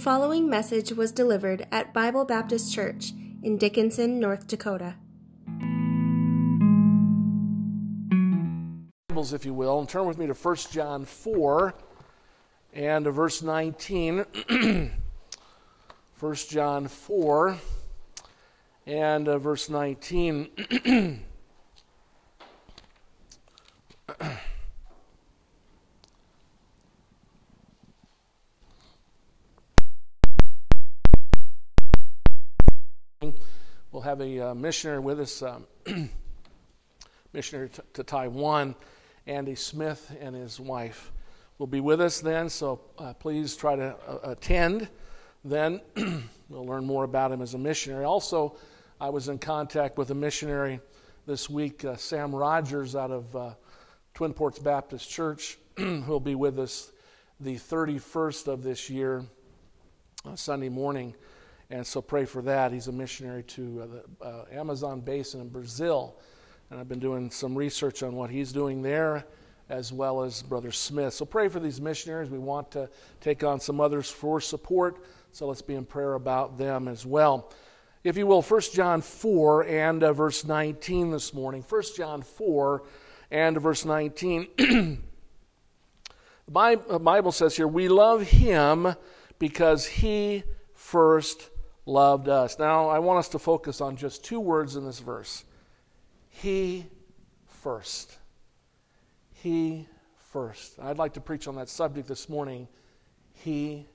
following message was delivered at Bible Baptist Church in Dickinson, North Dakota. Bibles, if you will, and turn with me to 1 John 4 and verse 19. 1 John 4 and uh, verse 19. have a uh, missionary with us, um, missionary t- to Taiwan, Andy Smith and his wife will be with us then. So uh, please try to uh, attend. Then we'll learn more about him as a missionary. Also, I was in contact with a missionary this week, uh, Sam Rogers out of uh, Twin Ports Baptist Church, who will be with us the 31st of this year, uh, Sunday morning. And so pray for that. He's a missionary to uh, the uh, Amazon basin in Brazil. And I've been doing some research on what he's doing there, as well as Brother Smith. So pray for these missionaries. We want to take on some others for support. So let's be in prayer about them as well. If you will, 1 John 4 and uh, verse 19 this morning. 1 John 4 and verse 19. the Bible says here, We love him because he first loved us. Now, I want us to focus on just two words in this verse He first. He first. I'd like to preach on that subject this morning. He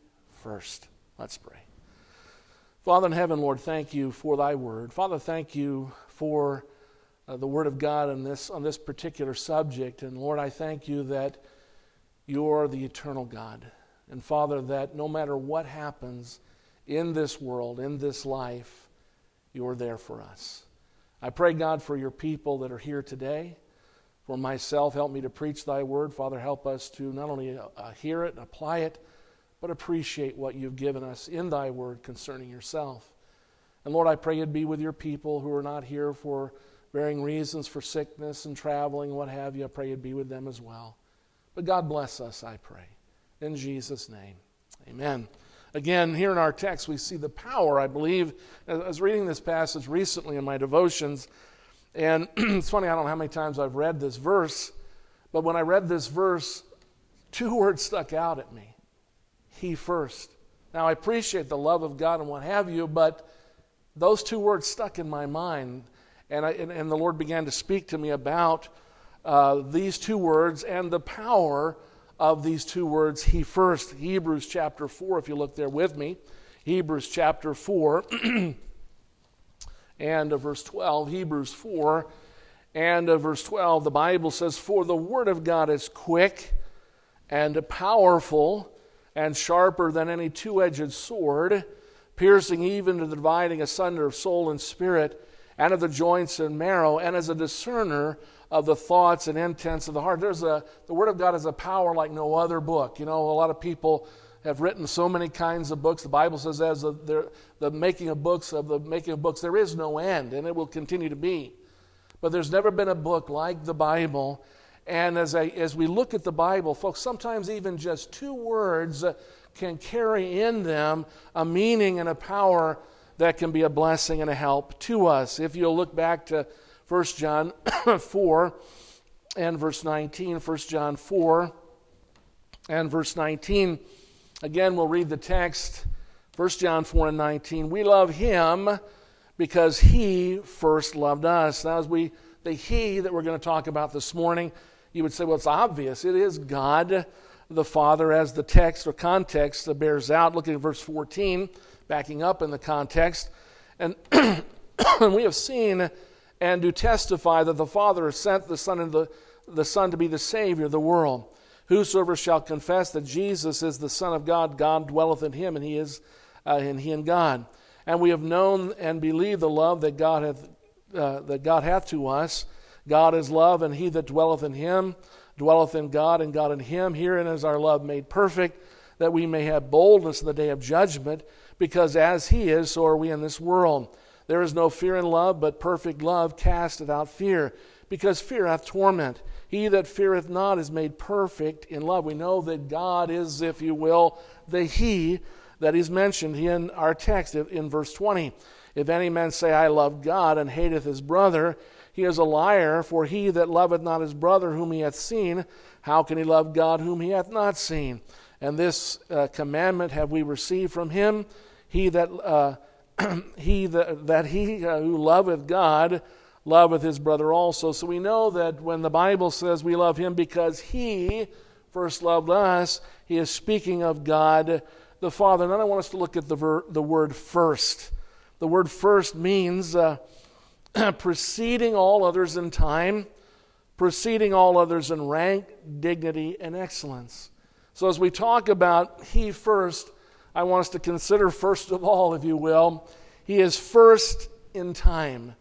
first. Let's pray. Father in heaven, Lord, thank you for thy word. Father, thank you for uh, the word of God on this, on this particular subject. And Lord, I thank you that you're the eternal God. And Father, that no matter what happens, in this world, in this life, you're there for us. I pray, God, for your people that are here today. For myself, help me to preach thy word. Father, help us to not only uh, uh, hear it and apply it, but appreciate what you've given us in thy word concerning yourself. And Lord, I pray you'd be with your people who are not here for varying reasons for sickness and traveling, what have you. I pray you'd be with them as well. But God bless us, I pray. In Jesus' name, amen. Again, here in our text, we see the power, I believe. I was reading this passage recently in my devotions, and it's funny, I don't know how many times I've read this verse, but when I read this verse, two words stuck out at me He first. Now, I appreciate the love of God and what have you, but those two words stuck in my mind, and, I, and, and the Lord began to speak to me about uh, these two words and the power of these two words, he first. Hebrews chapter 4, if you look there with me. Hebrews chapter 4 and uh, verse 12. Hebrews 4 and uh, verse 12. The Bible says, For the word of God is quick and powerful and sharper than any two edged sword, piercing even to the dividing asunder of soul and spirit, and of the joints and marrow, and as a discerner of the thoughts and intents of the heart. There's a, the Word of God is a power like no other book. You know, a lot of people have written so many kinds of books. The Bible says, as the, the making of books, of the making of books, there is no end, and it will continue to be. But there's never been a book like the Bible. And as, I, as we look at the Bible, folks, sometimes even just two words can carry in them a meaning and a power that can be a blessing and a help to us. If you'll look back to 1 John 4 and verse 19. 1 John 4 and verse 19. Again, we'll read the text. 1 John 4 and 19. We love him because he first loved us. Now, as we, the he that we're going to talk about this morning, you would say, well, it's obvious. It is God the Father, as the text or context that bears out. Looking at verse 14, backing up in the context. And we have seen and do testify that the Father sent the Son, and the, the Son to be the Savior of the world. Whosoever shall confess that Jesus is the Son of God, God dwelleth in him, and he is uh, and he in God. And we have known and believed the love that God hath uh, that God hath to us. God is love, and he that dwelleth in him dwelleth in God, and God in him. Herein is our love made perfect, that we may have boldness in the day of judgment, because as he is, so are we in this world. There is no fear in love, but perfect love casteth out fear, because fear hath torment. He that feareth not is made perfect in love. We know that God is, if you will, the He that is mentioned in our text in verse 20. If any man say, I love God, and hateth his brother, he is a liar, for he that loveth not his brother whom he hath seen, how can he love God whom he hath not seen? And this uh, commandment have we received from him, he that, uh, he that, that he uh, who loveth God loveth his brother also. So we know that when the Bible says we love him because he first loved us, he is speaking of God the Father. And then I want us to look at the, ver- the word first. The word first means uh, preceding all others in time, preceding all others in rank, dignity, and excellence. So as we talk about He first, I want us to consider, first of all, if you will, He is first in time.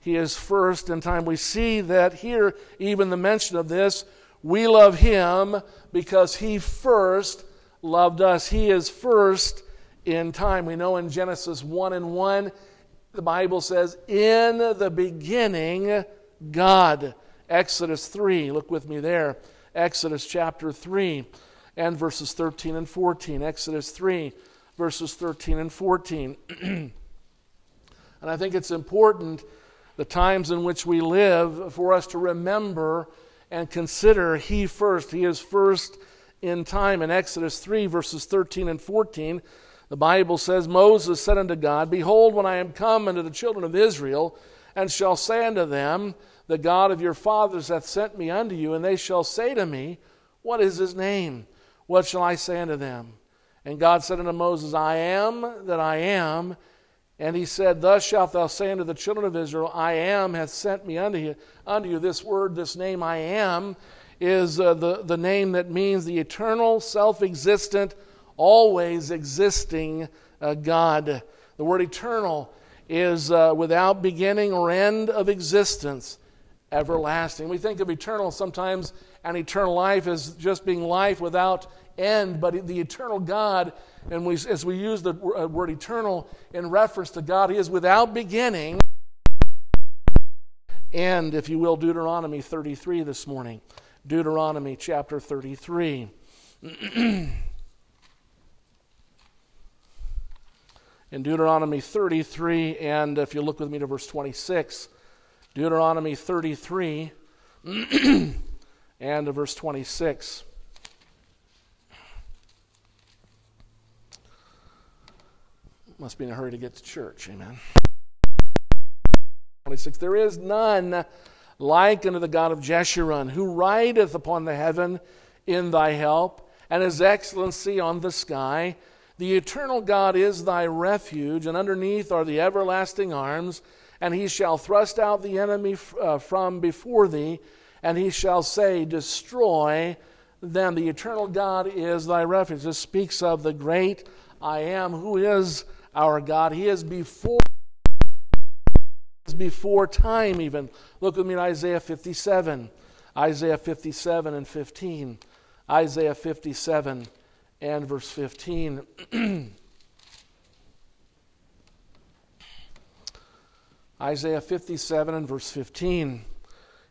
He is first in time. We see that here, even the mention of this, we love Him because He first loved us. He is first in time. We know in Genesis 1 and 1, the Bible says, In the beginning, God. Exodus 3, look with me there. Exodus chapter 3 and verses 13 and 14. Exodus 3, verses 13 and 14. and I think it's important the times in which we live for us to remember and consider He first. He is first in time. In Exodus 3, verses 13 and 14, the Bible says, Moses said unto God, Behold, when I am come unto the children of Israel, and shall say unto them, The God of your fathers hath sent me unto you, and they shall say to me, What is his name? What shall I say unto them? And God said unto Moses, I am that I am. And he said, Thus shalt thou say unto the children of Israel, I am hath sent me unto you. Unto you this word, this name, I am, is uh, the, the name that means the eternal, self existent, always existing uh, God. The word eternal is uh, without beginning or end of existence, everlasting. We think of eternal sometimes, and eternal life as just being life without end, but the eternal God, and we, as we use the uh, word eternal in reference to God, He is without beginning. And, if you will, Deuteronomy 33 this morning. Deuteronomy chapter 33. in Deuteronomy 33, and if you look with me to verse 26, Deuteronomy 33 and verse 26. Must be in a hurry to get to church, amen. 26. There is none like unto the God of Jeshurun, who rideth upon the heaven in thy help, and his excellency on the sky. The eternal God is thy refuge, and underneath are the everlasting arms, and he shall thrust out the enemy uh, from before thee, and he shall say, Destroy them. The eternal God is thy refuge. This speaks of the great I am, who is our God. He is before before time, even. Look with me in Isaiah 57. Isaiah 57 and 15. Isaiah 57 and verse 15. Isaiah 57 and verse 15.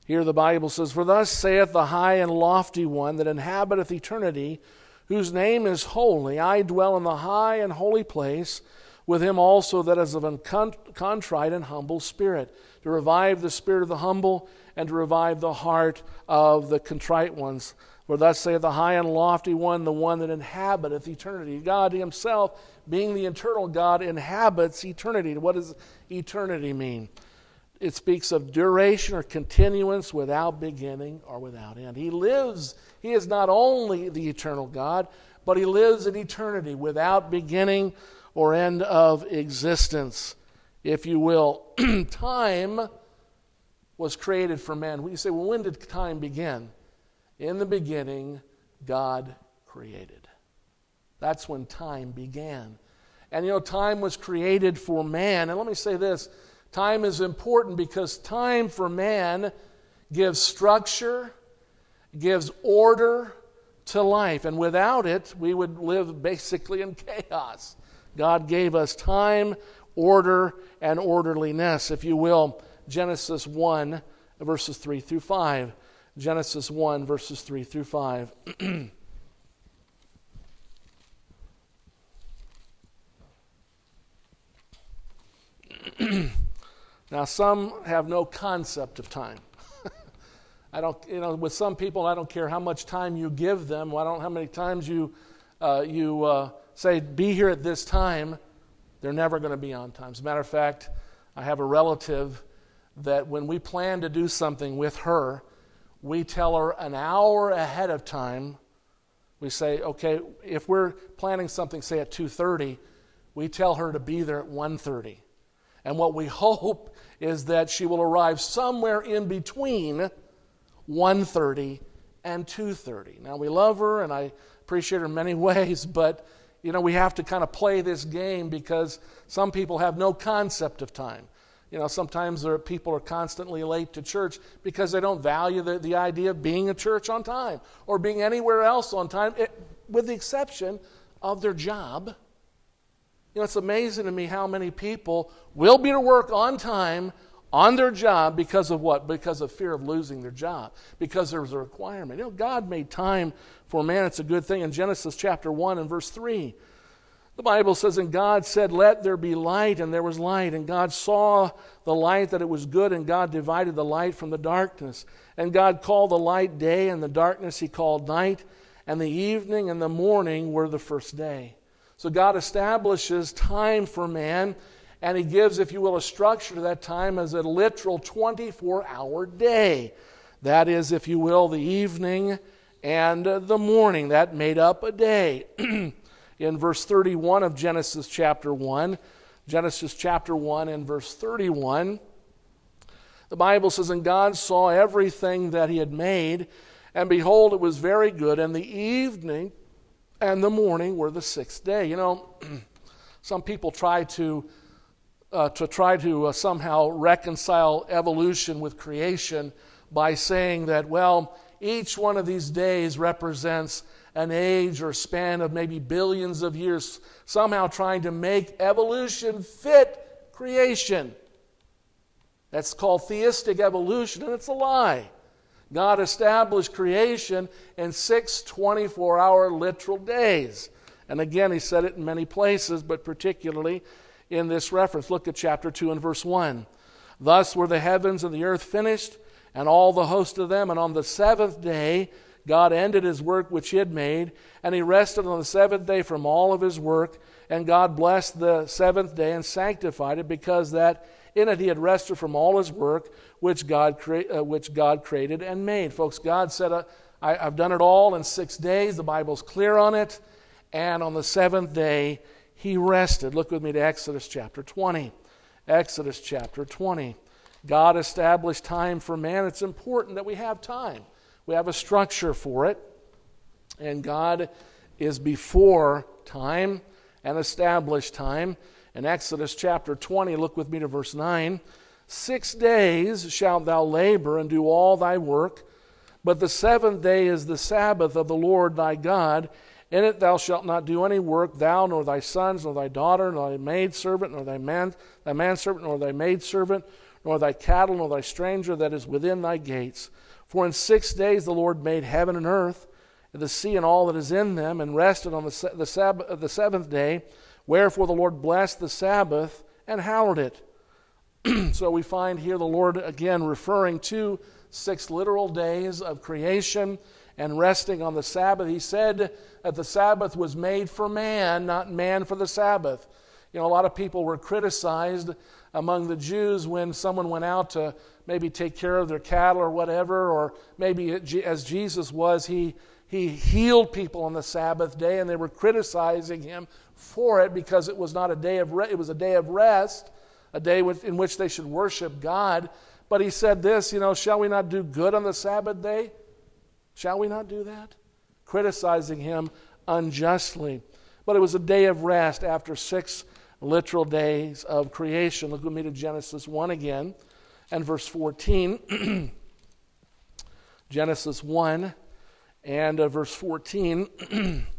Here the Bible says, For thus saith the high and lofty one that inhabiteth eternity, whose name is holy. I dwell in the high and holy place with him also that is of a contrite and humble spirit, to revive the spirit of the humble and to revive the heart of the contrite ones. For thus saith the high and lofty one, the one that inhabiteth eternity. God Himself, being the eternal God, inhabits eternity. What does eternity mean? It speaks of duration or continuance without beginning or without end. He lives, He is not only the eternal God, but He lives in eternity without beginning or end of existence, if you will. time was created for man. We say, well, when did time begin? In the beginning, God created. That's when time began. And you know, time was created for man. And let me say this Time is important because time for man gives structure, gives order to life. And without it, we would live basically in chaos. God gave us time, order, and orderliness, if you will. Genesis 1, verses 3 through 5. Genesis 1, verses 3 through 5. now, some have no concept of time. I don't, you know, with some people, I don't care how much time you give them. I don't how many times you, uh, you uh, say, be here at this time. They're never going to be on time. As a matter of fact, I have a relative that when we plan to do something with her, we tell her an hour ahead of time. We say, okay, if we're planning something, say at 2:30, we tell her to be there at 1:30. And what we hope is that she will arrive somewhere in between 1:30 and 2:30. Now we love her and I appreciate her in many ways, but you know, we have to kind of play this game because some people have no concept of time. You know, sometimes there, people are constantly late to church because they don't value the, the idea of being a church on time or being anywhere else on time, it, with the exception of their job. You know, it's amazing to me how many people will be to work on time on their job because of what? Because of fear of losing their job, because there was a requirement. You know, God made time for man. It's a good thing. In Genesis chapter 1 and verse 3, the Bible says, And God said, Let there be light, and there was light. And God saw the light that it was good, and God divided the light from the darkness. And God called the light day, and the darkness he called night. And the evening and the morning were the first day. So God establishes time for man, and he gives, if you will, a structure to that time as a literal 24 hour day. That is, if you will, the evening and the morning. That made up a day. in verse 31 of Genesis chapter 1. Genesis chapter 1 and verse 31. The Bible says, And God saw everything that he had made, and behold, it was very good. And the evening and the morning were the sixth day. You know, some people try to. Uh, to try to uh, somehow reconcile evolution with creation by saying that, well, each one of these days represents an age or span of maybe billions of years, somehow trying to make evolution fit creation. That's called theistic evolution, and it's a lie. God established creation in six 24 hour literal days. And again, he said it in many places, but particularly in this reference. Look at chapter 2 and verse 1. Thus were the heavens and the earth finished, and all the host of them. And on the seventh day, God ended his work which he had made, and he rested on the seventh day from all of his work. And God blessed the seventh day and sanctified it, because that in it he had rested from all his work which God, uh, which God created and made. Folks, God said, uh, I, I've done it all in six days. The Bible's clear on it. And on the seventh day, he rested. Look with me to Exodus chapter 20. Exodus chapter 20. God established time for man. It's important that we have time. We have a structure for it. And God is before time and established time. In Exodus chapter 20, look with me to verse 9. Six days shalt thou labor and do all thy work, but the seventh day is the Sabbath of the Lord thy God. In it thou shalt not do any work, thou nor thy sons, nor thy daughter, nor thy maidservant, nor thy man, thy manservant, nor thy maidservant, nor thy cattle, nor thy stranger that is within thy gates. For in six days the Lord made heaven and earth, and the sea and all that is in them, and rested on the, the, Sabbath, the seventh day. Wherefore the Lord blessed the Sabbath and hallowed it. so we find here the Lord again referring to six literal days of creation and resting on the Sabbath. He said that the Sabbath was made for man, not man for the Sabbath. You know, a lot of people were criticized among the Jews when someone went out to maybe take care of their cattle or whatever, or maybe as Jesus was, he, he healed people on the Sabbath day, and they were criticizing him for it because it was not a day of re- it was a day of rest, a day in which they should worship God. But he said this, you know, shall we not do good on the Sabbath day? Shall we not do that? Criticizing him unjustly. But it was a day of rest after six literal days of creation. Look with me to Genesis 1 again and verse 14. Genesis 1 and uh, verse 14.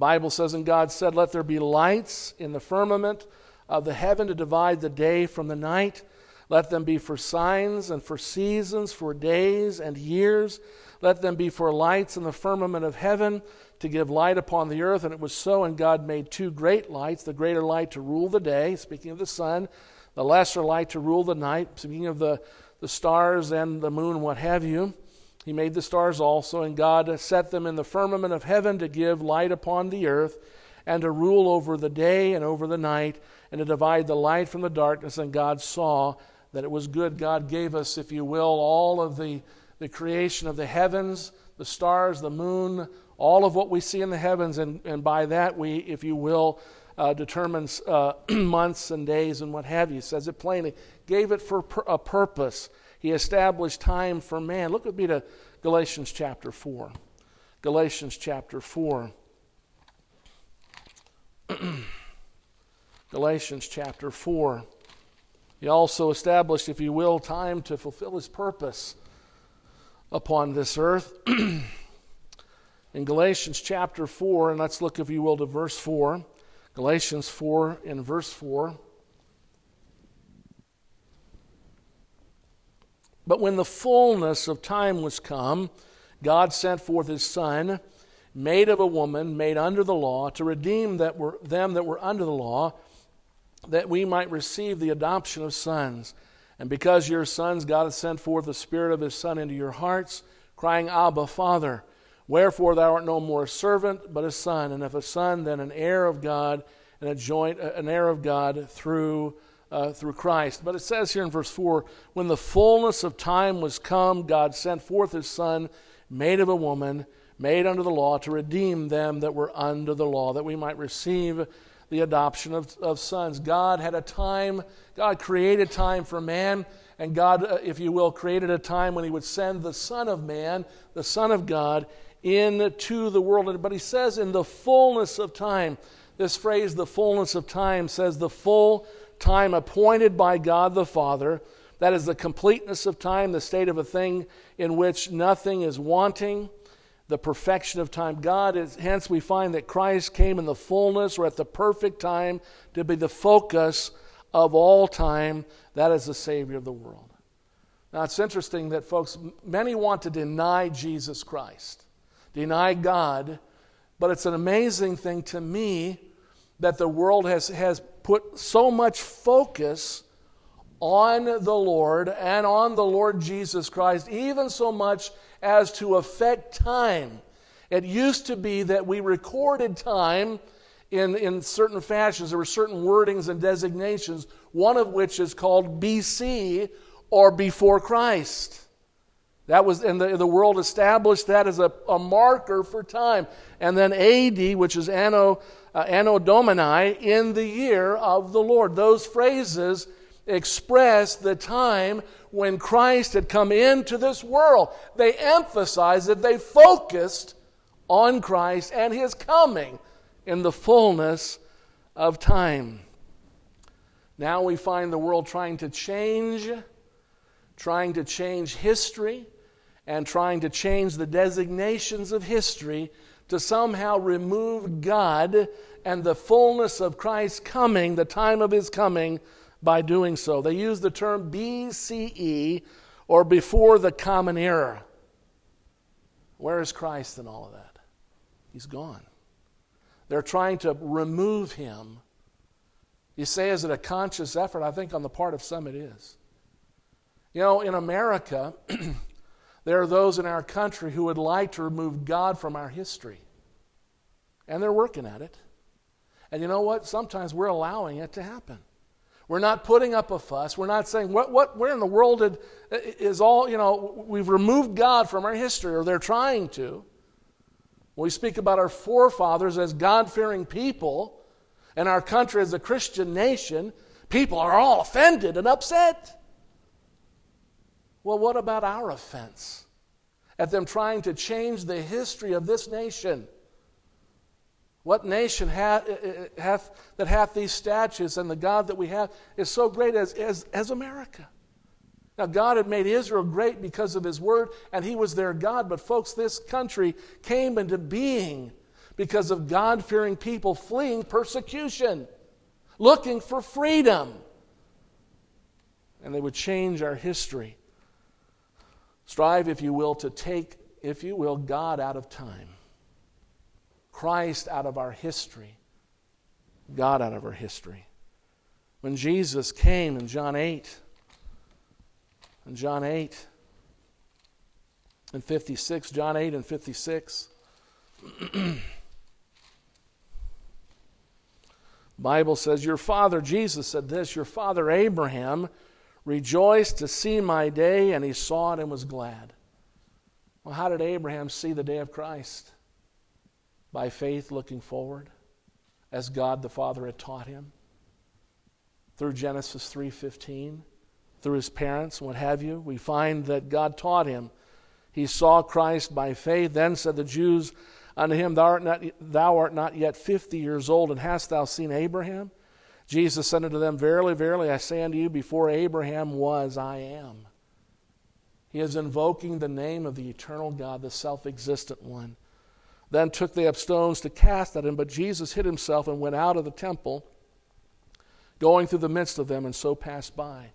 Bible says, And God said, Let there be lights in the firmament of the heaven to divide the day from the night. Let them be for signs and for seasons, for days and years. Let them be for lights in the firmament of heaven to give light upon the earth, and it was so. And God made two great lights the greater light to rule the day, speaking of the sun, the lesser light to rule the night, speaking of the, the stars and the moon, what have you. He made the stars also, and God set them in the firmament of heaven to give light upon the earth, and to rule over the day and over the night, and to divide the light from the darkness. And God saw that it was good. God gave us, if you will, all of the, the creation of the heavens, the stars, the moon, all of what we see in the heavens, and, and by that we, if you will, uh, determines uh, months and days and what have you. says it plainly. Gave it for a purpose. He established time for man. Look with me to Galatians chapter 4. Galatians chapter 4. Galatians chapter 4. He also established, if you will, time to fulfill his purpose upon this earth. in Galatians chapter 4, and let's look, if you will, to verse 4. Galatians 4 in verse 4. But when the fullness of time was come, God sent forth his Son, made of a woman, made under the law, to redeem that were, them that were under the law, that we might receive the adoption of sons. And because you're sons, God has sent forth the Spirit of his Son into your hearts, crying, Abba, Father. Wherefore thou art no more a servant, but a son, and if a son, then an heir of God, and a joint, an heir of God through uh, through Christ. But it says here in verse 4 when the fullness of time was come, God sent forth his Son, made of a woman, made under the law, to redeem them that were under the law, that we might receive the adoption of, of sons. God had a time, God created time for man, and God, uh, if you will, created a time when he would send the Son of Man, the Son of God, into the world. But he says, in the fullness of time, this phrase, the fullness of time, says the full time appointed by God the Father. That is the completeness of time, the state of a thing in which nothing is wanting, the perfection of time. God is, hence, we find that Christ came in the fullness or at the perfect time to be the focus of all time. That is the Savior of the world. Now, it's interesting that, folks, many want to deny Jesus Christ, deny God, but it's an amazing thing to me that the world has, has put so much focus on the Lord and on the Lord Jesus Christ, even so much as to affect time. It used to be that we recorded time in, in certain fashions. There were certain wordings and designations, one of which is called BC or before Christ. That was, and the, the world established that as a, a marker for time. And then AD, which is Anno uh, Anno Domini, in the year of the Lord. Those phrases express the time when Christ had come into this world. They emphasized that they focused on Christ and his coming in the fullness of time. Now we find the world trying to change, trying to change history, and trying to change the designations of history to somehow remove God and the fullness of Christ's coming, the time of his coming, by doing so. They use the term BCE or before the common era. Where is Christ in all of that? He's gone. They're trying to remove him. You say, is it a conscious effort? I think on the part of some it is. You know, in America, There are those in our country who would like to remove God from our history. And they're working at it. And you know what? Sometimes we're allowing it to happen. We're not putting up a fuss. We're not saying, what, what, where in the world did, is all, you know, we've removed God from our history, or they're trying to. we speak about our forefathers as God fearing people and our country as a Christian nation, people are all offended and upset. Well, what about our offense at them trying to change the history of this nation? What nation hath, eh, eh, eh, hath, that hath these statues and the God that we have is so great as, as, as America? Now, God had made Israel great because of His Word, and He was their God. But, folks, this country came into being because of God fearing people fleeing persecution, looking for freedom. And they would change our history. Strive, if you will, to take, if you will, God out of time. Christ out of our history, God out of our history. When Jesus came in John 8, in John 8 and 56, John 8 and 56, Bible says, Your father, Jesus said this, Your father Abraham rejoiced to see my day, and he saw it and was glad. Well, how did Abraham see the day of Christ? By faith looking forward, as God the Father had taught him. Through Genesis 3:15, through his parents, what have you, we find that God taught him. He saw Christ by faith. Then said the Jews unto him, Thou art not, thou art not yet fifty years old, and hast thou seen Abraham? Jesus said unto them, Verily, verily, I say unto you, before Abraham was, I am. He is invoking the name of the eternal God, the self existent one. Then took they up stones to cast at him, but Jesus hid himself and went out of the temple, going through the midst of them, and so passed by.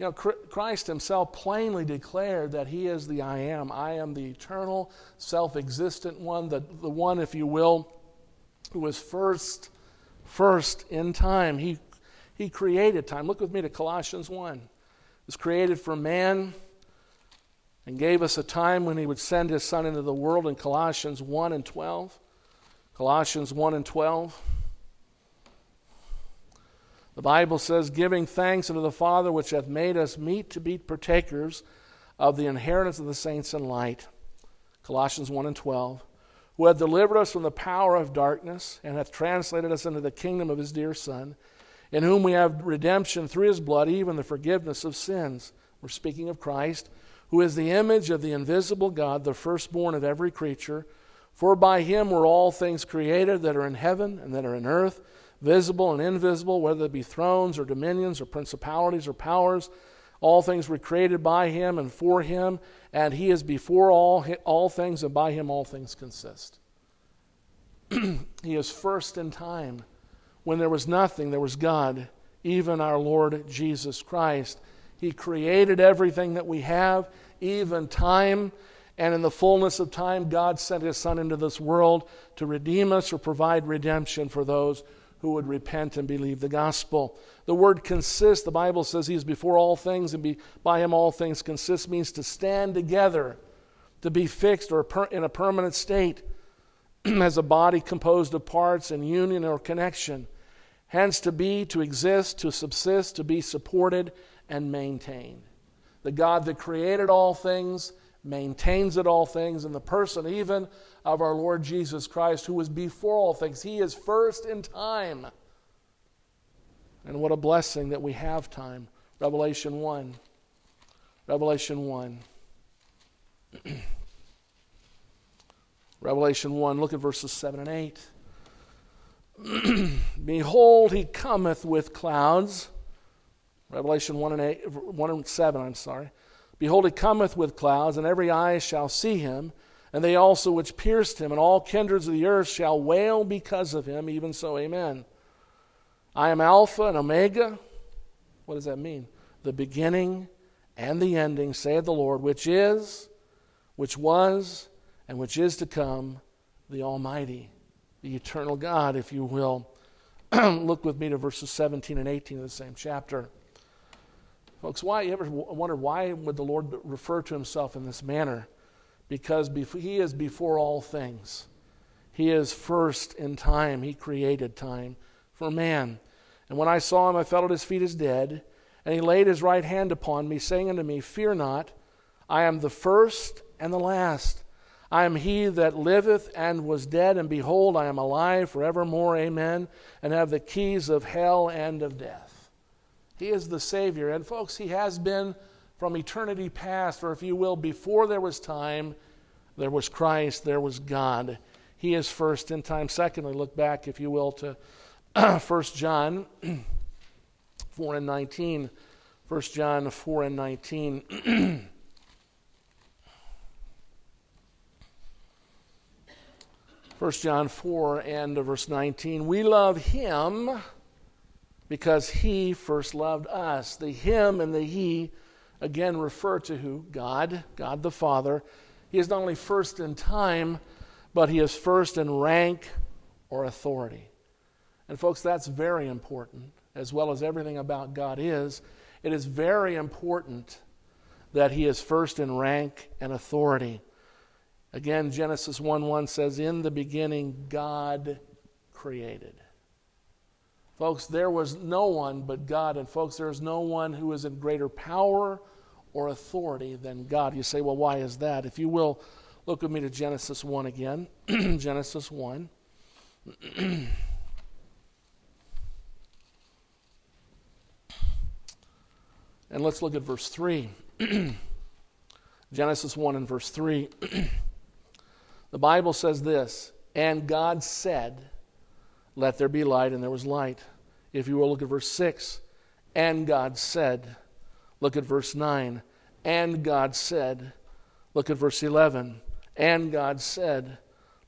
You know, Christ himself plainly declared that he is the I am. I am the eternal, self existent one, the, the one, if you will, who was first, first in time. He, he created time. Look with me to Colossians 1. It was created for man and gave us a time when he would send his son into the world in Colossians 1 and 12. Colossians 1 and 12. The Bible says, giving thanks unto the Father which hath made us meet to be partakers of the inheritance of the saints in light. Colossians 1 and 12. Who hath delivered us from the power of darkness and hath translated us into the kingdom of his dear Son, in whom we have redemption through his blood, even the forgiveness of sins. We're speaking of Christ, who is the image of the invisible God, the firstborn of every creature. For by him were all things created that are in heaven and that are in earth visible and invisible, whether it be thrones or dominions or principalities or powers. All things were created by him and for him, and he is before all, all things, and by him all things consist. he is first in time. When there was nothing, there was God, even our Lord Jesus Christ. He created everything that we have, even time. And in the fullness of time, God sent His Son into this world to redeem us or provide redemption for those who would repent and believe the gospel. The word consist, the Bible says he is before all things, and be, by him all things consist means to stand together, to be fixed or per, in a permanent state as a body composed of parts in union or connection. Hence, to be, to exist, to subsist, to be supported and maintained. The God that created all things maintains it all things and the person even of our Lord Jesus Christ, who was before all things. He is first in time. And what a blessing that we have time. Revelation 1. Revelation 1. Revelation 1, look at verses 7 and 8. Behold, he cometh with clouds. Revelation 1 and, 8, 1 and 7, I'm sorry. Behold, he cometh with clouds, and every eye shall see him, and they also which pierced him, and all kindreds of the earth shall wail because of him, even so, amen. I am Alpha and Omega. What does that mean? The beginning and the ending, saith the Lord, which is, which was, and which is to come, the Almighty, the eternal God, if you will. Look with me to verses 17 and 18 of the same chapter. Folks, why you ever wonder why would the Lord refer to himself in this manner? Because he is before all things. He is first in time. He created time for man. And when I saw him, I fell at his feet as dead. And he laid his right hand upon me, saying unto me, Fear not, I am the first and the last. I am he that liveth and was dead, and behold, I am alive forevermore. Amen. And have the keys of hell and of death. He is the Savior. And, folks, He has been from eternity past, or if you will, before there was time, there was Christ, there was God. He is first in time. Secondly, look back, if you will, to 1 John 4 and 19. 1 John 4 and 19. 1 John 4 and verse 19. We love him because he first loved us. The him and the he again refer to who? God, God the Father. He is not only first in time, but he is first in rank or authority. And, folks, that's very important, as well as everything about God is. It is very important that he is first in rank and authority. Again, Genesis 1 1 says, In the beginning, God created. Folks, there was no one but God. And, folks, there is no one who is in greater power or authority than God. You say, well, why is that? If you will, look with me to Genesis 1 again. Genesis 1. and let's look at verse 3. Genesis 1 and verse 3. the Bible says this And God said, Let there be light, and there was light. If you will look at verse 6. And God said, Look at verse 9. And God said, Look at verse 11. And God said,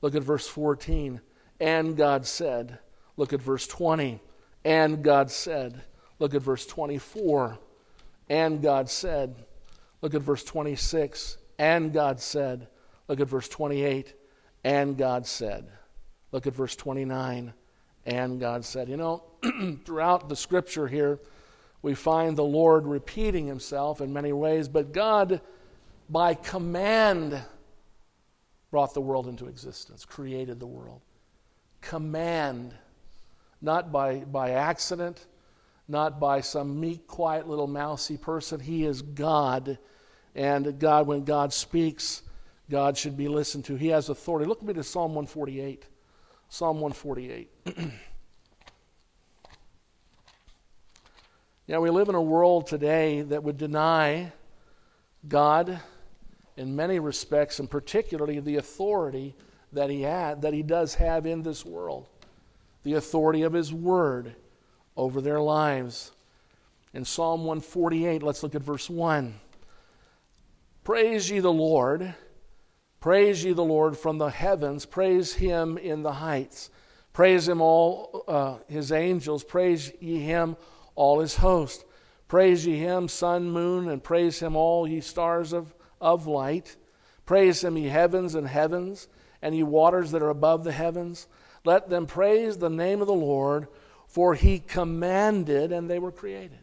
Look at verse 14. And God said, Look at verse 20. And God said, Look at verse 24. And God said, Look at verse 26. And God said, Look at verse 28. And God said, Look at verse 29. And God said, You know, throughout the scripture here, we find the Lord repeating himself in many ways, but God, by command, brought the world into existence, created the world. Command, not by, by accident, not by some meek, quiet little mousy person. He is God. And God, when God speaks, God should be listened to. He has authority. Look at me to Psalm 148. Psalm 148. Yeah, we live in a world today that would deny God in many respects, and particularly the authority that he had, that he does have in this world. The authority of his word over their lives. In Psalm 148, let's look at verse 1. Praise ye the Lord. Praise ye the Lord from the heavens. Praise him in the heights. Praise him, all uh, his angels. Praise ye him, all his host. Praise ye him, sun, moon, and praise him, all ye stars of, of light. Praise him, ye heavens and heavens, and ye waters that are above the heavens. Let them praise the name of the Lord, for he commanded, and they were created.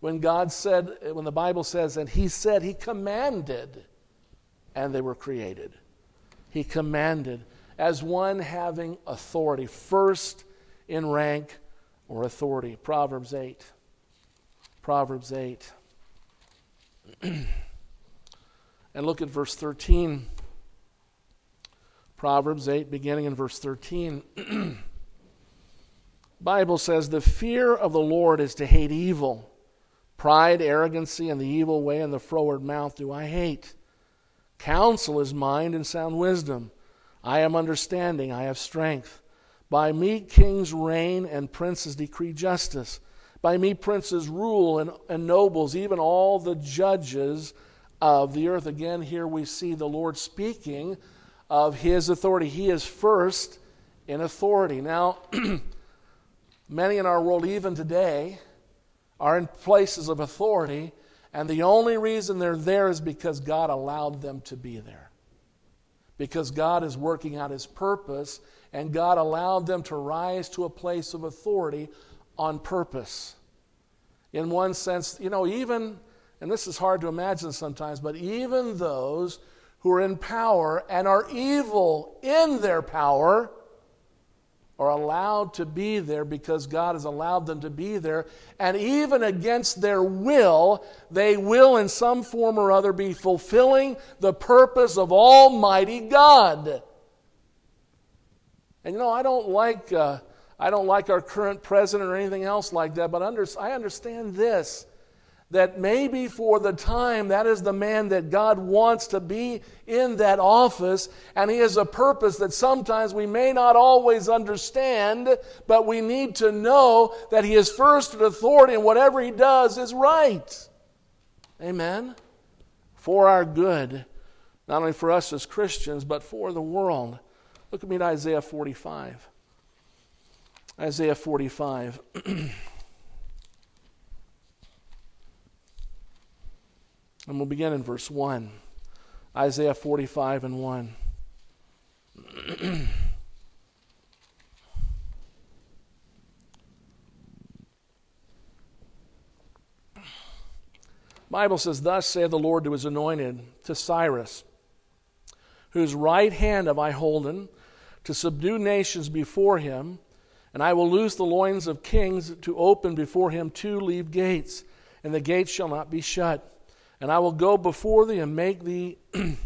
When God said, when the Bible says, and he said, he commanded, and they were created. He commanded as one having authority, first in rank or authority. Proverbs 8. Proverbs 8. and look at verse 13. Proverbs 8, beginning in verse 13. Bible says, The fear of the Lord is to hate evil. Pride, arrogancy, and the evil way and the froward mouth do I hate. Counsel is mind and sound wisdom. I am understanding, I have strength. By me kings reign and princes decree justice. By me princes rule and, and nobles, even all the judges of the earth. Again, here we see the Lord speaking of his authority. He is first in authority. Now, many in our world, even today, are in places of authority, and the only reason they're there is because God allowed them to be there. Because God is working out his purpose and God allowed them to rise to a place of authority on purpose. In one sense, you know, even, and this is hard to imagine sometimes, but even those who are in power and are evil in their power are allowed to be there because God has allowed them to be there. And even against their will, they will in some form or other be fulfilling the purpose of Almighty God. And you know, I don't like, uh, I don't like our current president or anything else like that, but under, I understand this that maybe for the time that is the man that God wants to be in that office, and he has a purpose that sometimes we may not always understand, but we need to know that he is first in authority and whatever he does is right. Amen? For our good, not only for us as Christians, but for the world. Look at me at Isaiah 45. Isaiah 45. and we'll begin in verse 1. Isaiah 45 and 1. Bible says, Thus saith the Lord to his anointed, to Cyrus, whose right hand have I holden, to subdue nations before him, and I will loose the loins of kings to open before him two leaved gates, and the gates shall not be shut. And I will go before thee and make thee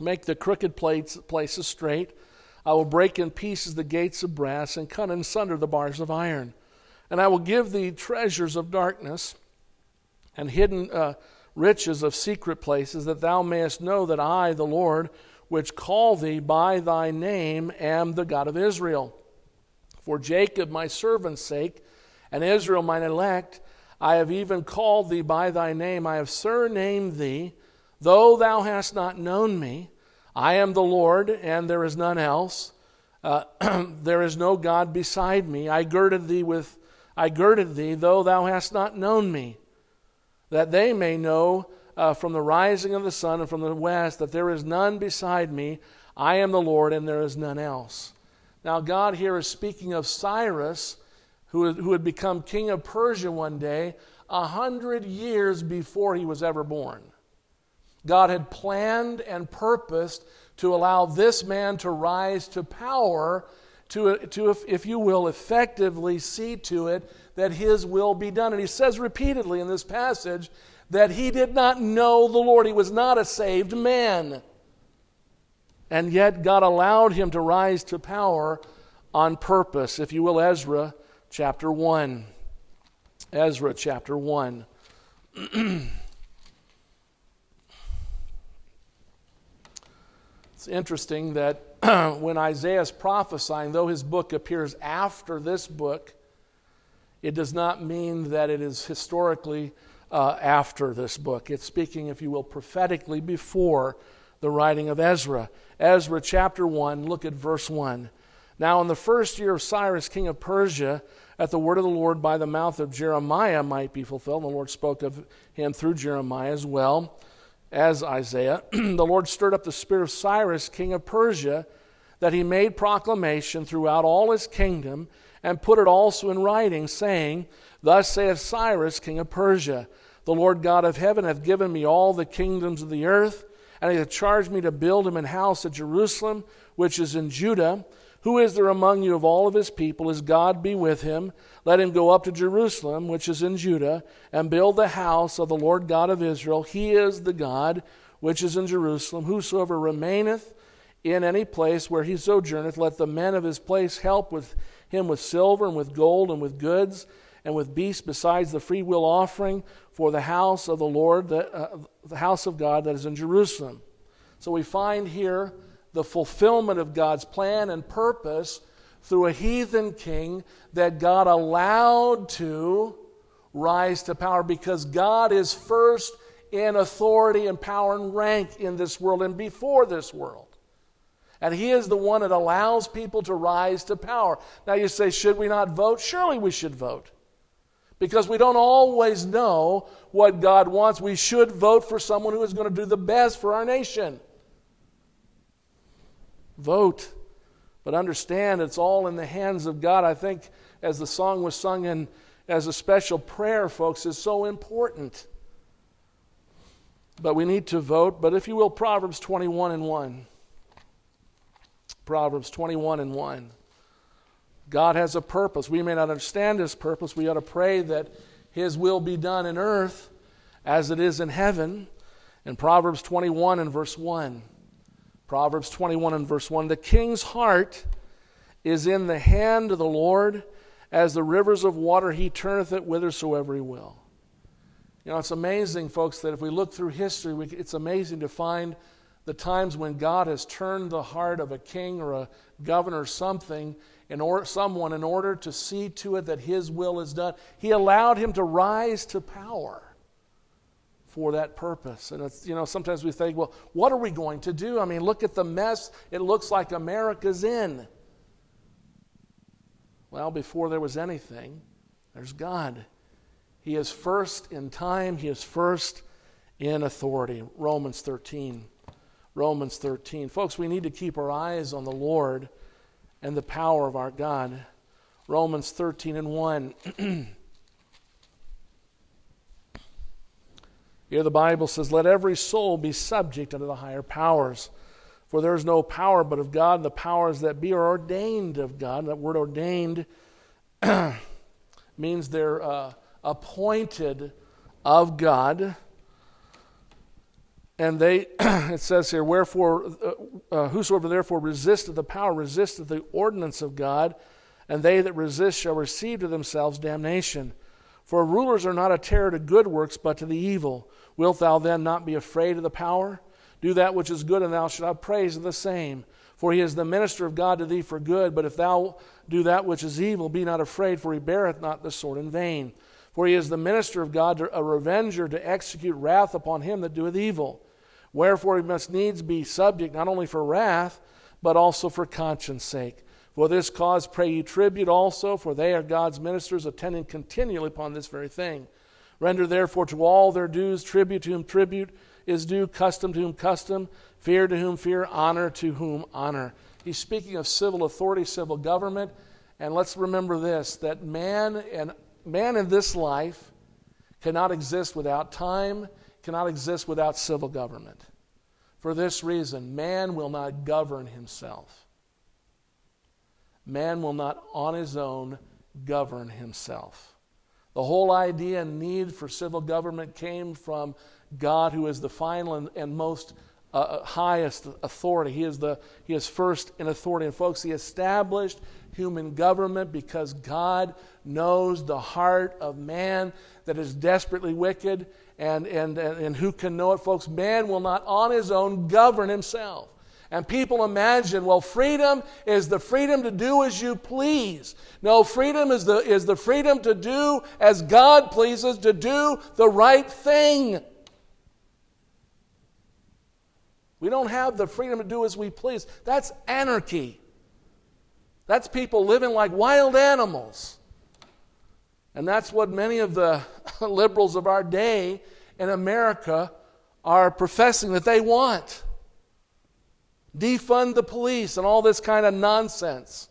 make the crooked plates, places straight. I will break in pieces the gates of brass and cut in sunder the bars of iron. And I will give thee treasures of darkness and hidden uh, riches of secret places, that thou mayest know that I, the Lord, which call thee by thy name, am the God of Israel. For Jacob my servant's sake, and Israel mine elect, I have even called thee by thy name, I have surnamed thee, though thou hast not known me. I am the Lord, and there is none else. Uh, there is no God beside me. I girded thee with, I girded thee, though thou hast not known me that they may know uh, from the rising of the sun and from the west that there is none beside me. I am the Lord, and there is none else. Now, God here is speaking of Cyrus, who, who had become king of Persia one day, a hundred years before he was ever born. God had planned and purposed to allow this man to rise to power, to, to if, if you will, effectively see to it that his will be done. And he says repeatedly in this passage that he did not know the Lord. He was not a saved man. And yet God allowed him to rise to power on purpose. If you will, Ezra chapter 1. Ezra chapter 1. it's interesting that when Isaiah is prophesying, though his book appears after this book, it does not mean that it is historically uh, after this book. It's speaking, if you will, prophetically before the writing of Ezra. Ezra chapter 1, look at verse 1. Now, in the first year of Cyrus, king of Persia, at the word of the Lord by the mouth of Jeremiah might be fulfilled. The Lord spoke of him through Jeremiah as well as Isaiah. the Lord stirred up the spirit of Cyrus, king of Persia, that he made proclamation throughout all his kingdom and put it also in writing, saying, Thus saith Cyrus, king of Persia, The Lord God of heaven hath given me all the kingdoms of the earth, and he hath charged me to build him an house at Jerusalem, which is in Judah. Who is there among you of all of his people? Is God be with him? Let him go up to Jerusalem, which is in Judah, and build the house of the Lord God of Israel. He is the God which is in Jerusalem. Whosoever remaineth in any place where he sojourneth, let the men of his place help with him with silver and with gold and with goods and with beasts besides the freewill offering for the house of the Lord, the, uh, the house of God that is in Jerusalem. So we find here the fulfillment of God's plan and purpose through a heathen king that God allowed to rise to power because God is first in authority and power and rank in this world and before this world. And He is the one that allows people to rise to power. Now you say, should we not vote? Surely we should vote. Because we don't always know what God wants. We should vote for someone who is going to do the best for our nation. Vote. But understand it's all in the hands of God. I think as the song was sung in as a special prayer, folks, is so important. But we need to vote. But if you will, Proverbs 21 and 1. Proverbs 21 and 1. God has a purpose. We may not understand his purpose. We ought to pray that his will be done in earth as it is in heaven. In Proverbs 21 and verse 1. Proverbs 21 and verse 1 The king's heart is in the hand of the Lord, as the rivers of water, he turneth it whithersoever he will. You know, it's amazing, folks, that if we look through history, we, it's amazing to find the times when God has turned the heart of a king or a governor or something in order, someone in order to see to it that his will is done. He allowed him to rise to power for that purpose. And it's, you know, sometimes we think, well, what are we going to do? I mean, look at the mess it looks like America's in. Well, before there was anything, there's God. He is first in time, He is first in authority. Romans 13. Romans 13. Folks, we need to keep our eyes on the Lord and the power of our God. Romans 13 and 1. Here the Bible says, Let every soul be subject unto the higher powers. For there is no power but of God, and the powers that be are ordained of God. That word ordained means they're uh, appointed of God. And they, it says here, wherefore, uh, uh, whosoever therefore resisteth the power resisteth the ordinance of God, and they that resist shall receive to themselves damnation. For rulers are not a terror to good works, but to the evil. Wilt thou then not be afraid of the power? Do that which is good, and thou shalt have praise of the same. For he is the minister of God to thee for good. But if thou do that which is evil, be not afraid, for he beareth not the sword in vain. For he is the minister of God, a revenger to execute wrath upon him that doeth evil. Wherefore he must needs be subject not only for wrath, but also for conscience sake. For this cause pray ye tribute also, for they are God's ministers, attending continually upon this very thing. Render therefore to all their dues, tribute to whom tribute is due, custom to whom custom, fear to whom fear, honor to whom honor. He's speaking of civil authority, civil government. And let's remember this that man and man in this life cannot exist without time, cannot exist without civil government. For this reason, man will not govern himself. Man will not on his own govern himself. The whole idea and need for civil government came from God, who is the final and, and most uh, uh, highest authority. He is, the, he is first in authority. And, folks, He established human government because God knows the heart of man that is desperately wicked. And, and, and, and who can know it, folks? Man will not on his own govern himself. And people imagine, well, freedom is the freedom to do as you please. No, freedom is the, is the freedom to do as God pleases, to do the right thing. We don't have the freedom to do as we please. That's anarchy. That's people living like wild animals. And that's what many of the liberals of our day in America are professing that they want. Defund the police and all this kind of nonsense.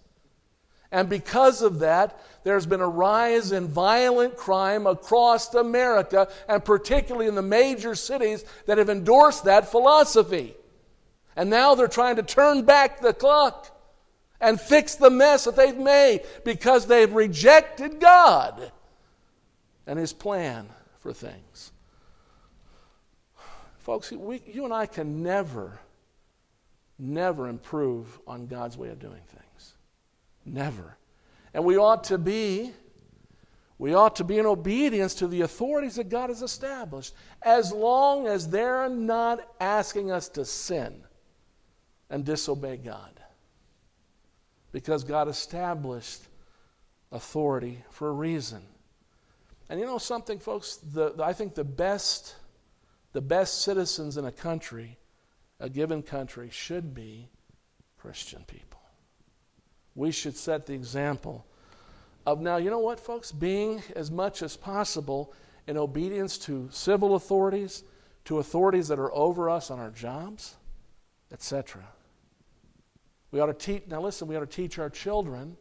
And because of that, there's been a rise in violent crime across America, and particularly in the major cities that have endorsed that philosophy. And now they're trying to turn back the clock and fix the mess that they've made because they've rejected God and His plan for things. Folks, we, you and I can never, never improve on God's way of doing things. Never. And we ought to be we ought to be in obedience to the authorities that God has established as long as they're not asking us to sin and disobey God. Because God established authority for a reason. And you know something, folks? The, I think the best, the best citizens in a country, a given country, should be Christian people. We should set the example of now, you know what, folks? Being as much as possible in obedience to civil authorities, to authorities that are over us on our jobs, etc. We ought to teach, now listen, we ought to teach our children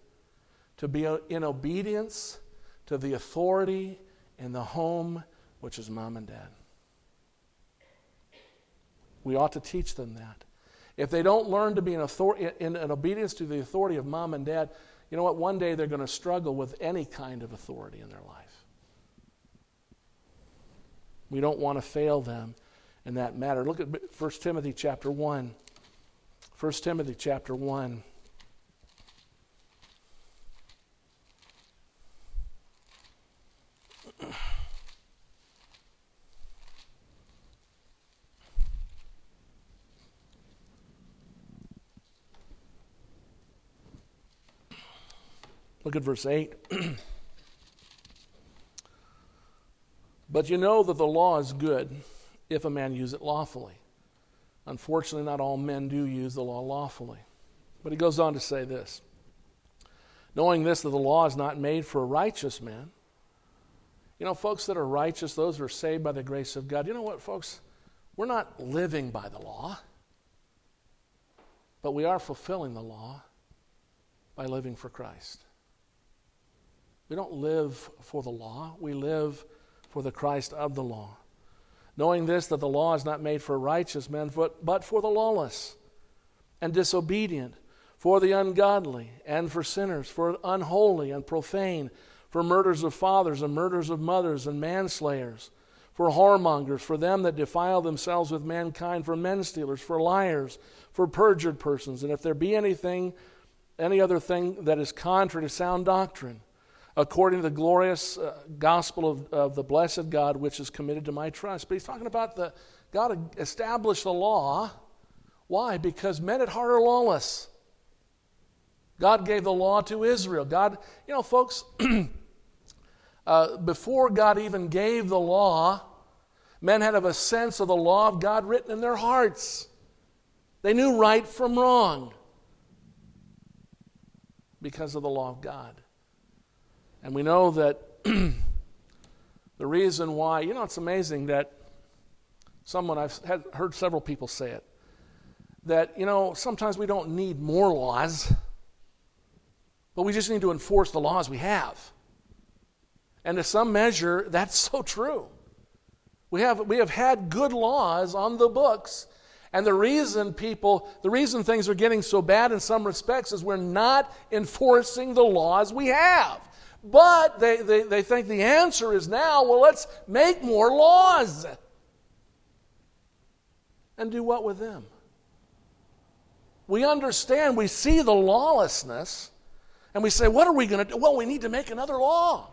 to be uh, in obedience to the authority in the home, which is mom and dad. We ought to teach them that. If they don't learn to be in, author- in, in obedience to the authority of mom and dad, you know what? One day they're going to struggle with any kind of authority in their life. We don't want to fail them in that matter. Look at 1 Timothy chapter 1. 1 Timothy chapter 1. Look at verse 8. but you know that the law is good if a man use it lawfully. Unfortunately, not all men do use the law lawfully. But he goes on to say this knowing this, that the law is not made for a righteous man. You know, folks that are righteous, those who are saved by the grace of God, you know what, folks? We're not living by the law. But we are fulfilling the law by living for Christ. We don't live for the law, we live for the Christ of the law. Knowing this, that the law is not made for righteous men, but for the lawless and disobedient, for the ungodly and for sinners, for unholy and profane, for murders of fathers and murders of mothers and manslayers, for whoremongers, for them that defile themselves with mankind, for men stealers, for liars, for perjured persons, and if there be anything, any other thing that is contrary to sound doctrine, according to the glorious uh, gospel of, of the blessed God which is committed to my trust. But he's talking about the God established the law. Why? Because men at heart are lawless. God gave the law to Israel. God, you know, folks, uh, before God even gave the law, men had a sense of the law of God written in their hearts. They knew right from wrong because of the law of God. And we know that the reason why, you know, it's amazing that someone, I've had, heard several people say it, that, you know, sometimes we don't need more laws, but we just need to enforce the laws we have. And to some measure, that's so true. We have, we have had good laws on the books, and the reason people, the reason things are getting so bad in some respects is we're not enforcing the laws we have. But they, they, they think the answer is now, well, let's make more laws. And do what with them? We understand, we see the lawlessness, and we say, what are we going to do? Well, we need to make another law.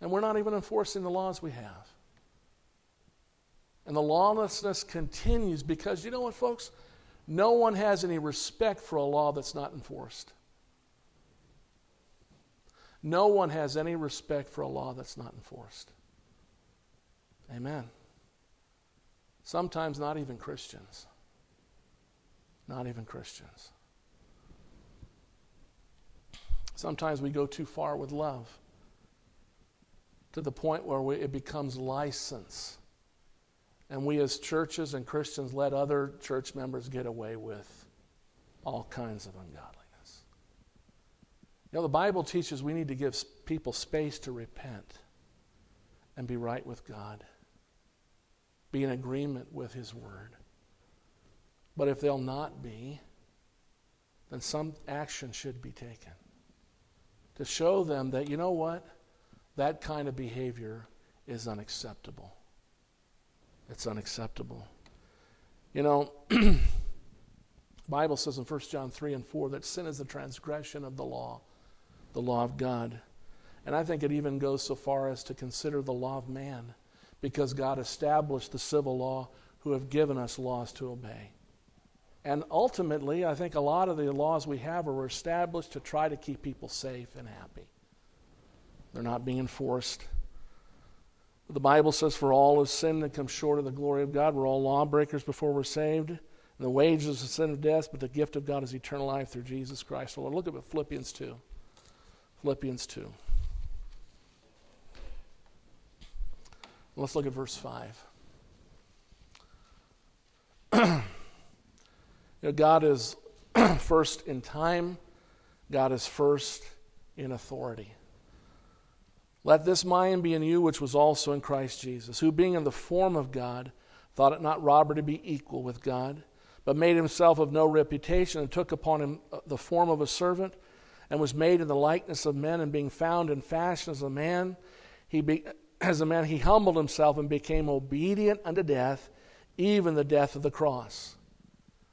And we're not even enforcing the laws we have. And the lawlessness continues because, you know what, folks? No one has any respect for a law that's not enforced. No one has any respect for a law that's not enforced. Amen. Sometimes not even Christians. Not even Christians. Sometimes we go too far with love to the point where we, it becomes license. And we, as churches and Christians, let other church members get away with all kinds of ungodliness. You know, the Bible teaches we need to give people space to repent and be right with God, be in agreement with His Word. But if they'll not be, then some action should be taken to show them that, you know what? That kind of behavior is unacceptable. It's unacceptable. You know, Bible says in 1 John 3 and 4 that sin is the transgression of the law the law of God. And I think it even goes so far as to consider the law of man, because God established the civil law who have given us laws to obey. And ultimately, I think a lot of the laws we have are established to try to keep people safe and happy. They're not being enforced. The Bible says, For all have sinned and come short of the glory of God. We're all lawbreakers before we're saved. And the wages of sin of death, but the gift of God is eternal life through Jesus Christ. Lord, look at Philippians 2. Philippians 2. Let's look at verse 5. you know, God is first in time, God is first in authority. Let this mind be in you, which was also in Christ Jesus, who, being in the form of God, thought it not robbery to be equal with God, but made himself of no reputation, and took upon him uh, the form of a servant and was made in the likeness of men, and being found in fashion as a man, he be, as a man he humbled himself and became obedient unto death, even the death of the cross.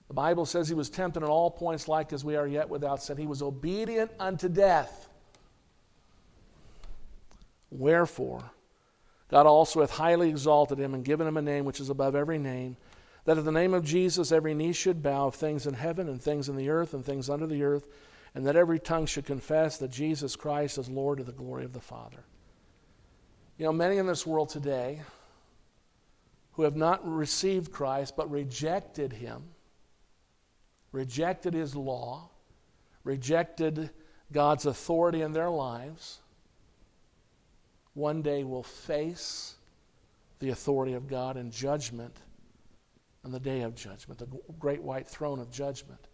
The Bible says he was tempted in all points like as we are yet without sin. He was obedient unto death. Wherefore, God also hath highly exalted him and given him a name which is above every name, that at the name of Jesus every knee should bow of things in heaven and things in the earth and things under the earth and that every tongue should confess that Jesus Christ is Lord to the glory of the Father. You know, many in this world today who have not received Christ but rejected Him, rejected His law, rejected God's authority in their lives, one day will face the authority of God in judgment on the day of judgment, the great white throne of judgment.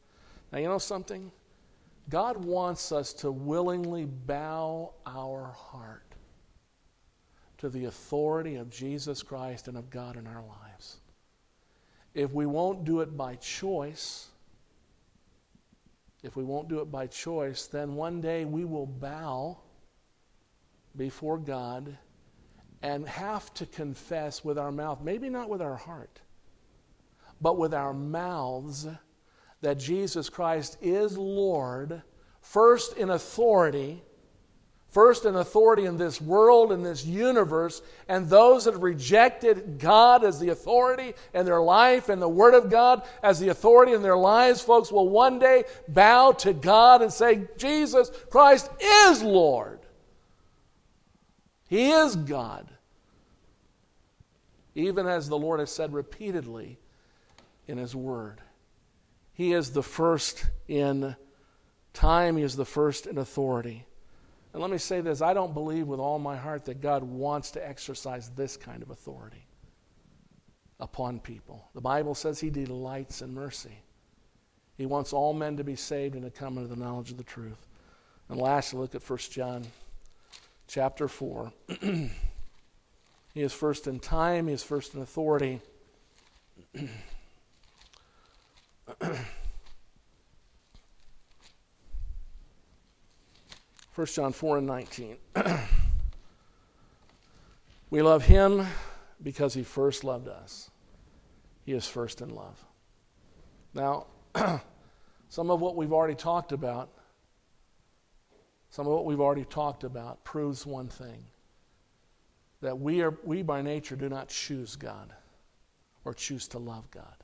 Now, you know something? God wants us to willingly bow our heart to the authority of Jesus Christ and of God in our lives. If we won't do it by choice, if we won't do it by choice, then one day we will bow before God and have to confess with our mouth, maybe not with our heart, but with our mouths, that Jesus Christ is Lord, first in authority First, in authority in this world, in this universe, and those that have rejected God as the authority in their life and the Word of God as the authority in their lives, folks, will one day bow to God and say, Jesus Christ is Lord. He is God. Even as the Lord has said repeatedly in His Word. He is the first in time, He is the first in authority. And let me say this I don't believe with all my heart that God wants to exercise this kind of authority upon people. The Bible says He delights in mercy. He wants all men to be saved and to come into the knowledge of the truth. And lastly, look at 1 John chapter 4. he is first in time, he is first in authority. 1 John 4 and 19. we love him because he first loved us. He is first in love. Now, some of what we've already talked about, some of what we've already talked about proves one thing that we, are, we by nature do not choose God or choose to love God.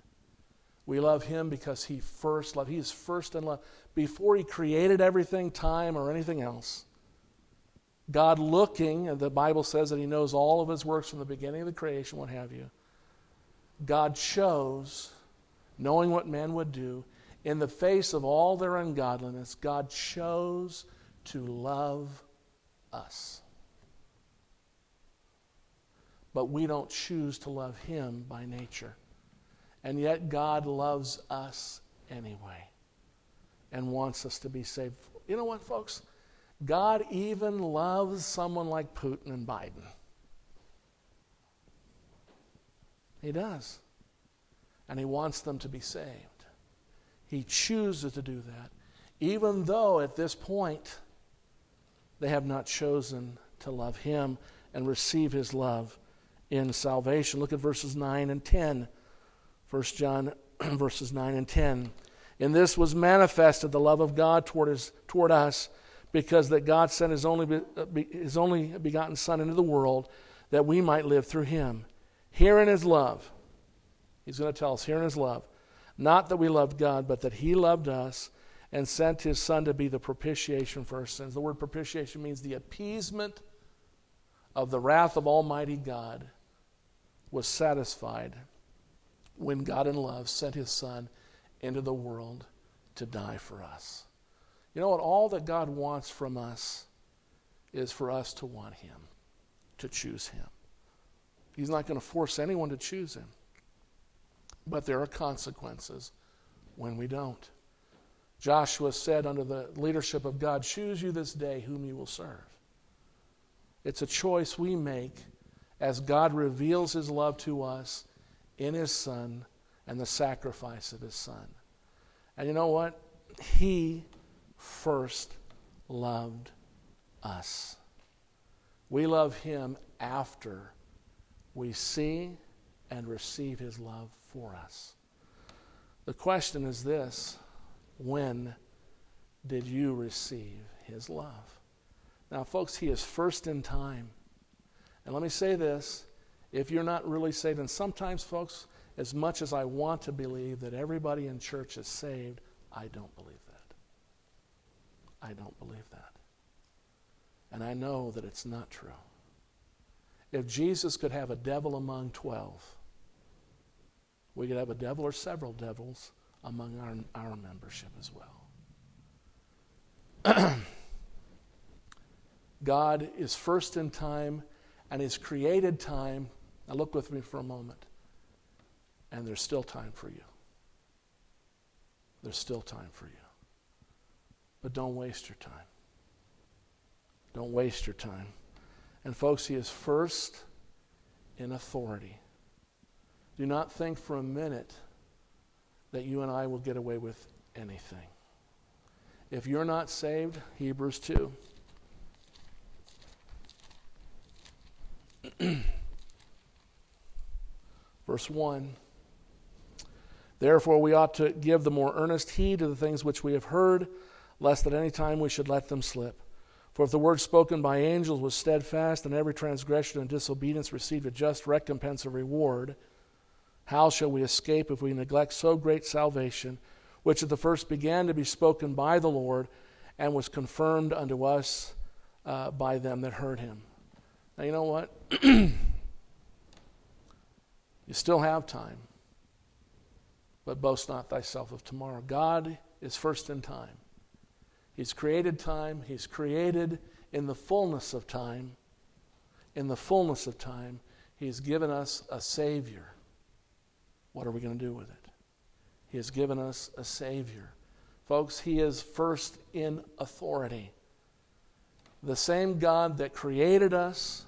We love him because he first loved. He is first in love. Before he created everything, time, or anything else, God looking, the Bible says that he knows all of his works from the beginning of the creation, what have you. God chose, knowing what men would do, in the face of all their ungodliness, God chose to love us. But we don't choose to love him by nature. And yet, God loves us anyway and wants us to be saved. You know what, folks? God even loves someone like Putin and Biden. He does. And He wants them to be saved. He chooses to do that, even though at this point they have not chosen to love Him and receive His love in salvation. Look at verses 9 and 10. 1 John verses 9 and 10. In this was manifested the love of God toward, his, toward us, because that God sent his only, uh, his only begotten Son into the world that we might live through him. Herein is love. He's going to tell us, herein is love. Not that we loved God, but that he loved us and sent his Son to be the propitiation for our sins. The word propitiation means the appeasement of the wrath of Almighty God was satisfied when God in love sent his Son into the world to die for us. You know what? All that God wants from us is for us to want him, to choose him. He's not going to force anyone to choose him. But there are consequences when we don't. Joshua said, under the leadership of God, Choose you this day whom you will serve. It's a choice we make as God reveals his love to us in his Son and the sacrifice of his Son. And you know what? He first loved us. We love him after we see and receive his love for us. The question is this when did you receive his love? Now, folks, he is first in time. And let me say this if you're not really saved, and sometimes, folks, as much as I want to believe that everybody in church is saved, I don't believe that. I don't believe that. And I know that it's not true. If Jesus could have a devil among 12, we could have a devil or several devils among our, our membership as well. God is first in time, and He's created time now, look with me for a moment. And there's still time for you. There's still time for you. But don't waste your time. Don't waste your time. And, folks, He is first in authority. Do not think for a minute that you and I will get away with anything. If you're not saved, Hebrews 2. Verse 1 Therefore, we ought to give the more earnest heed to the things which we have heard, lest at any time we should let them slip. For if the word spoken by angels was steadfast, and every transgression and disobedience received a just recompense of reward, how shall we escape if we neglect so great salvation, which at the first began to be spoken by the Lord, and was confirmed unto us uh, by them that heard him? Now, you know what? you still have time but boast not thyself of tomorrow. God is first in time. He's created time, He's created in the fullness of time. In the fullness of time, He's given us a Savior. What are we going to do with it? He has given us a Savior. Folks, He is first in authority. The same God that created us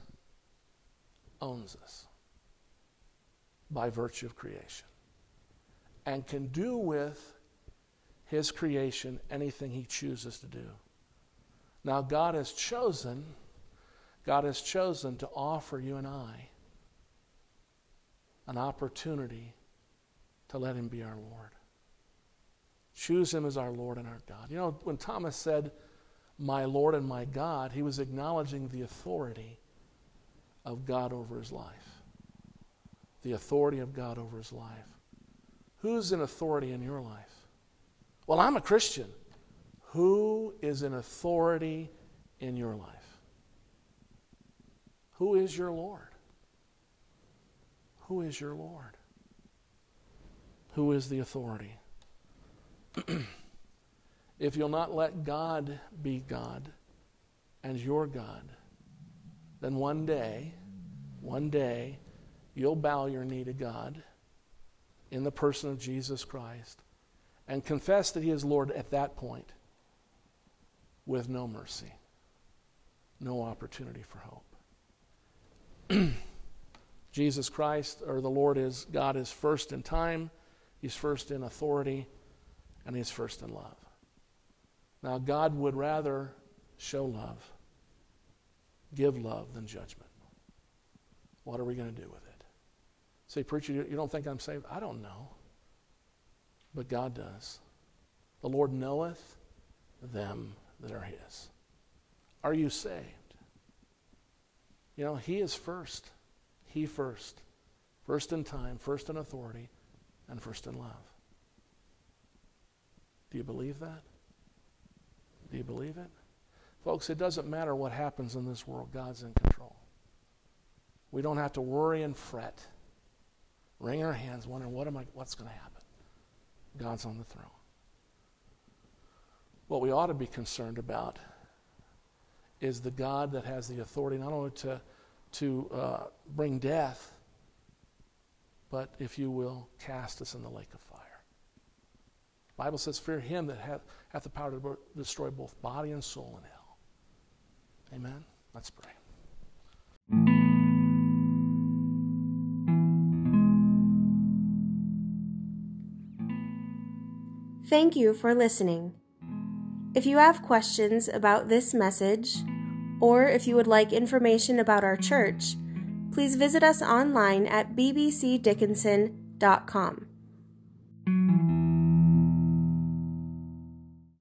owns us by virtue of creation and can do with his creation anything he chooses to do. Now, God has chosen, God has chosen to offer you and I an opportunity to let him be our Lord. Choose him as our Lord and our God. You know, when Thomas said, My Lord and my God, he was acknowledging the authority of God over his life. The authority of God over his life. Who's in authority in your life? Well, I'm a Christian. Who is in authority in your life? Who is your Lord? Who is your Lord? Who is the authority? if you'll not let God be God and your God, then one day, one day, you'll bow your knee to God in the person of Jesus Christ and confess that He is Lord at that point with no mercy, no opportunity for hope. Jesus Christ, or the Lord is, God is first in time, He's first in authority, and He's first in love. Now, God would rather show love, give love, than judgment. What are we going to do with it? Say, preacher, you don't think I'm saved? I don't know. But God does. The Lord knoweth them that are His. Are you saved? You know, He is first. He first. First in time, first in authority, and first in love. Do you believe that? Do you believe it? Folks, it doesn't matter what happens in this world, God's in control. We don't have to worry and fret wring our hands, wondering what am I, what's going to happen. God's on the throne. What we ought to be concerned about is the God that has the authority not only to, to uh, bring death, but if you will, cast us in the lake of fire. The Bible says, Fear him that hath, hath the power to destroy both body and soul in hell. Amen. Let's pray. Thank you for listening. If you have questions about this message, or if you would like information about our church, please visit us online at bbcdickinson.com.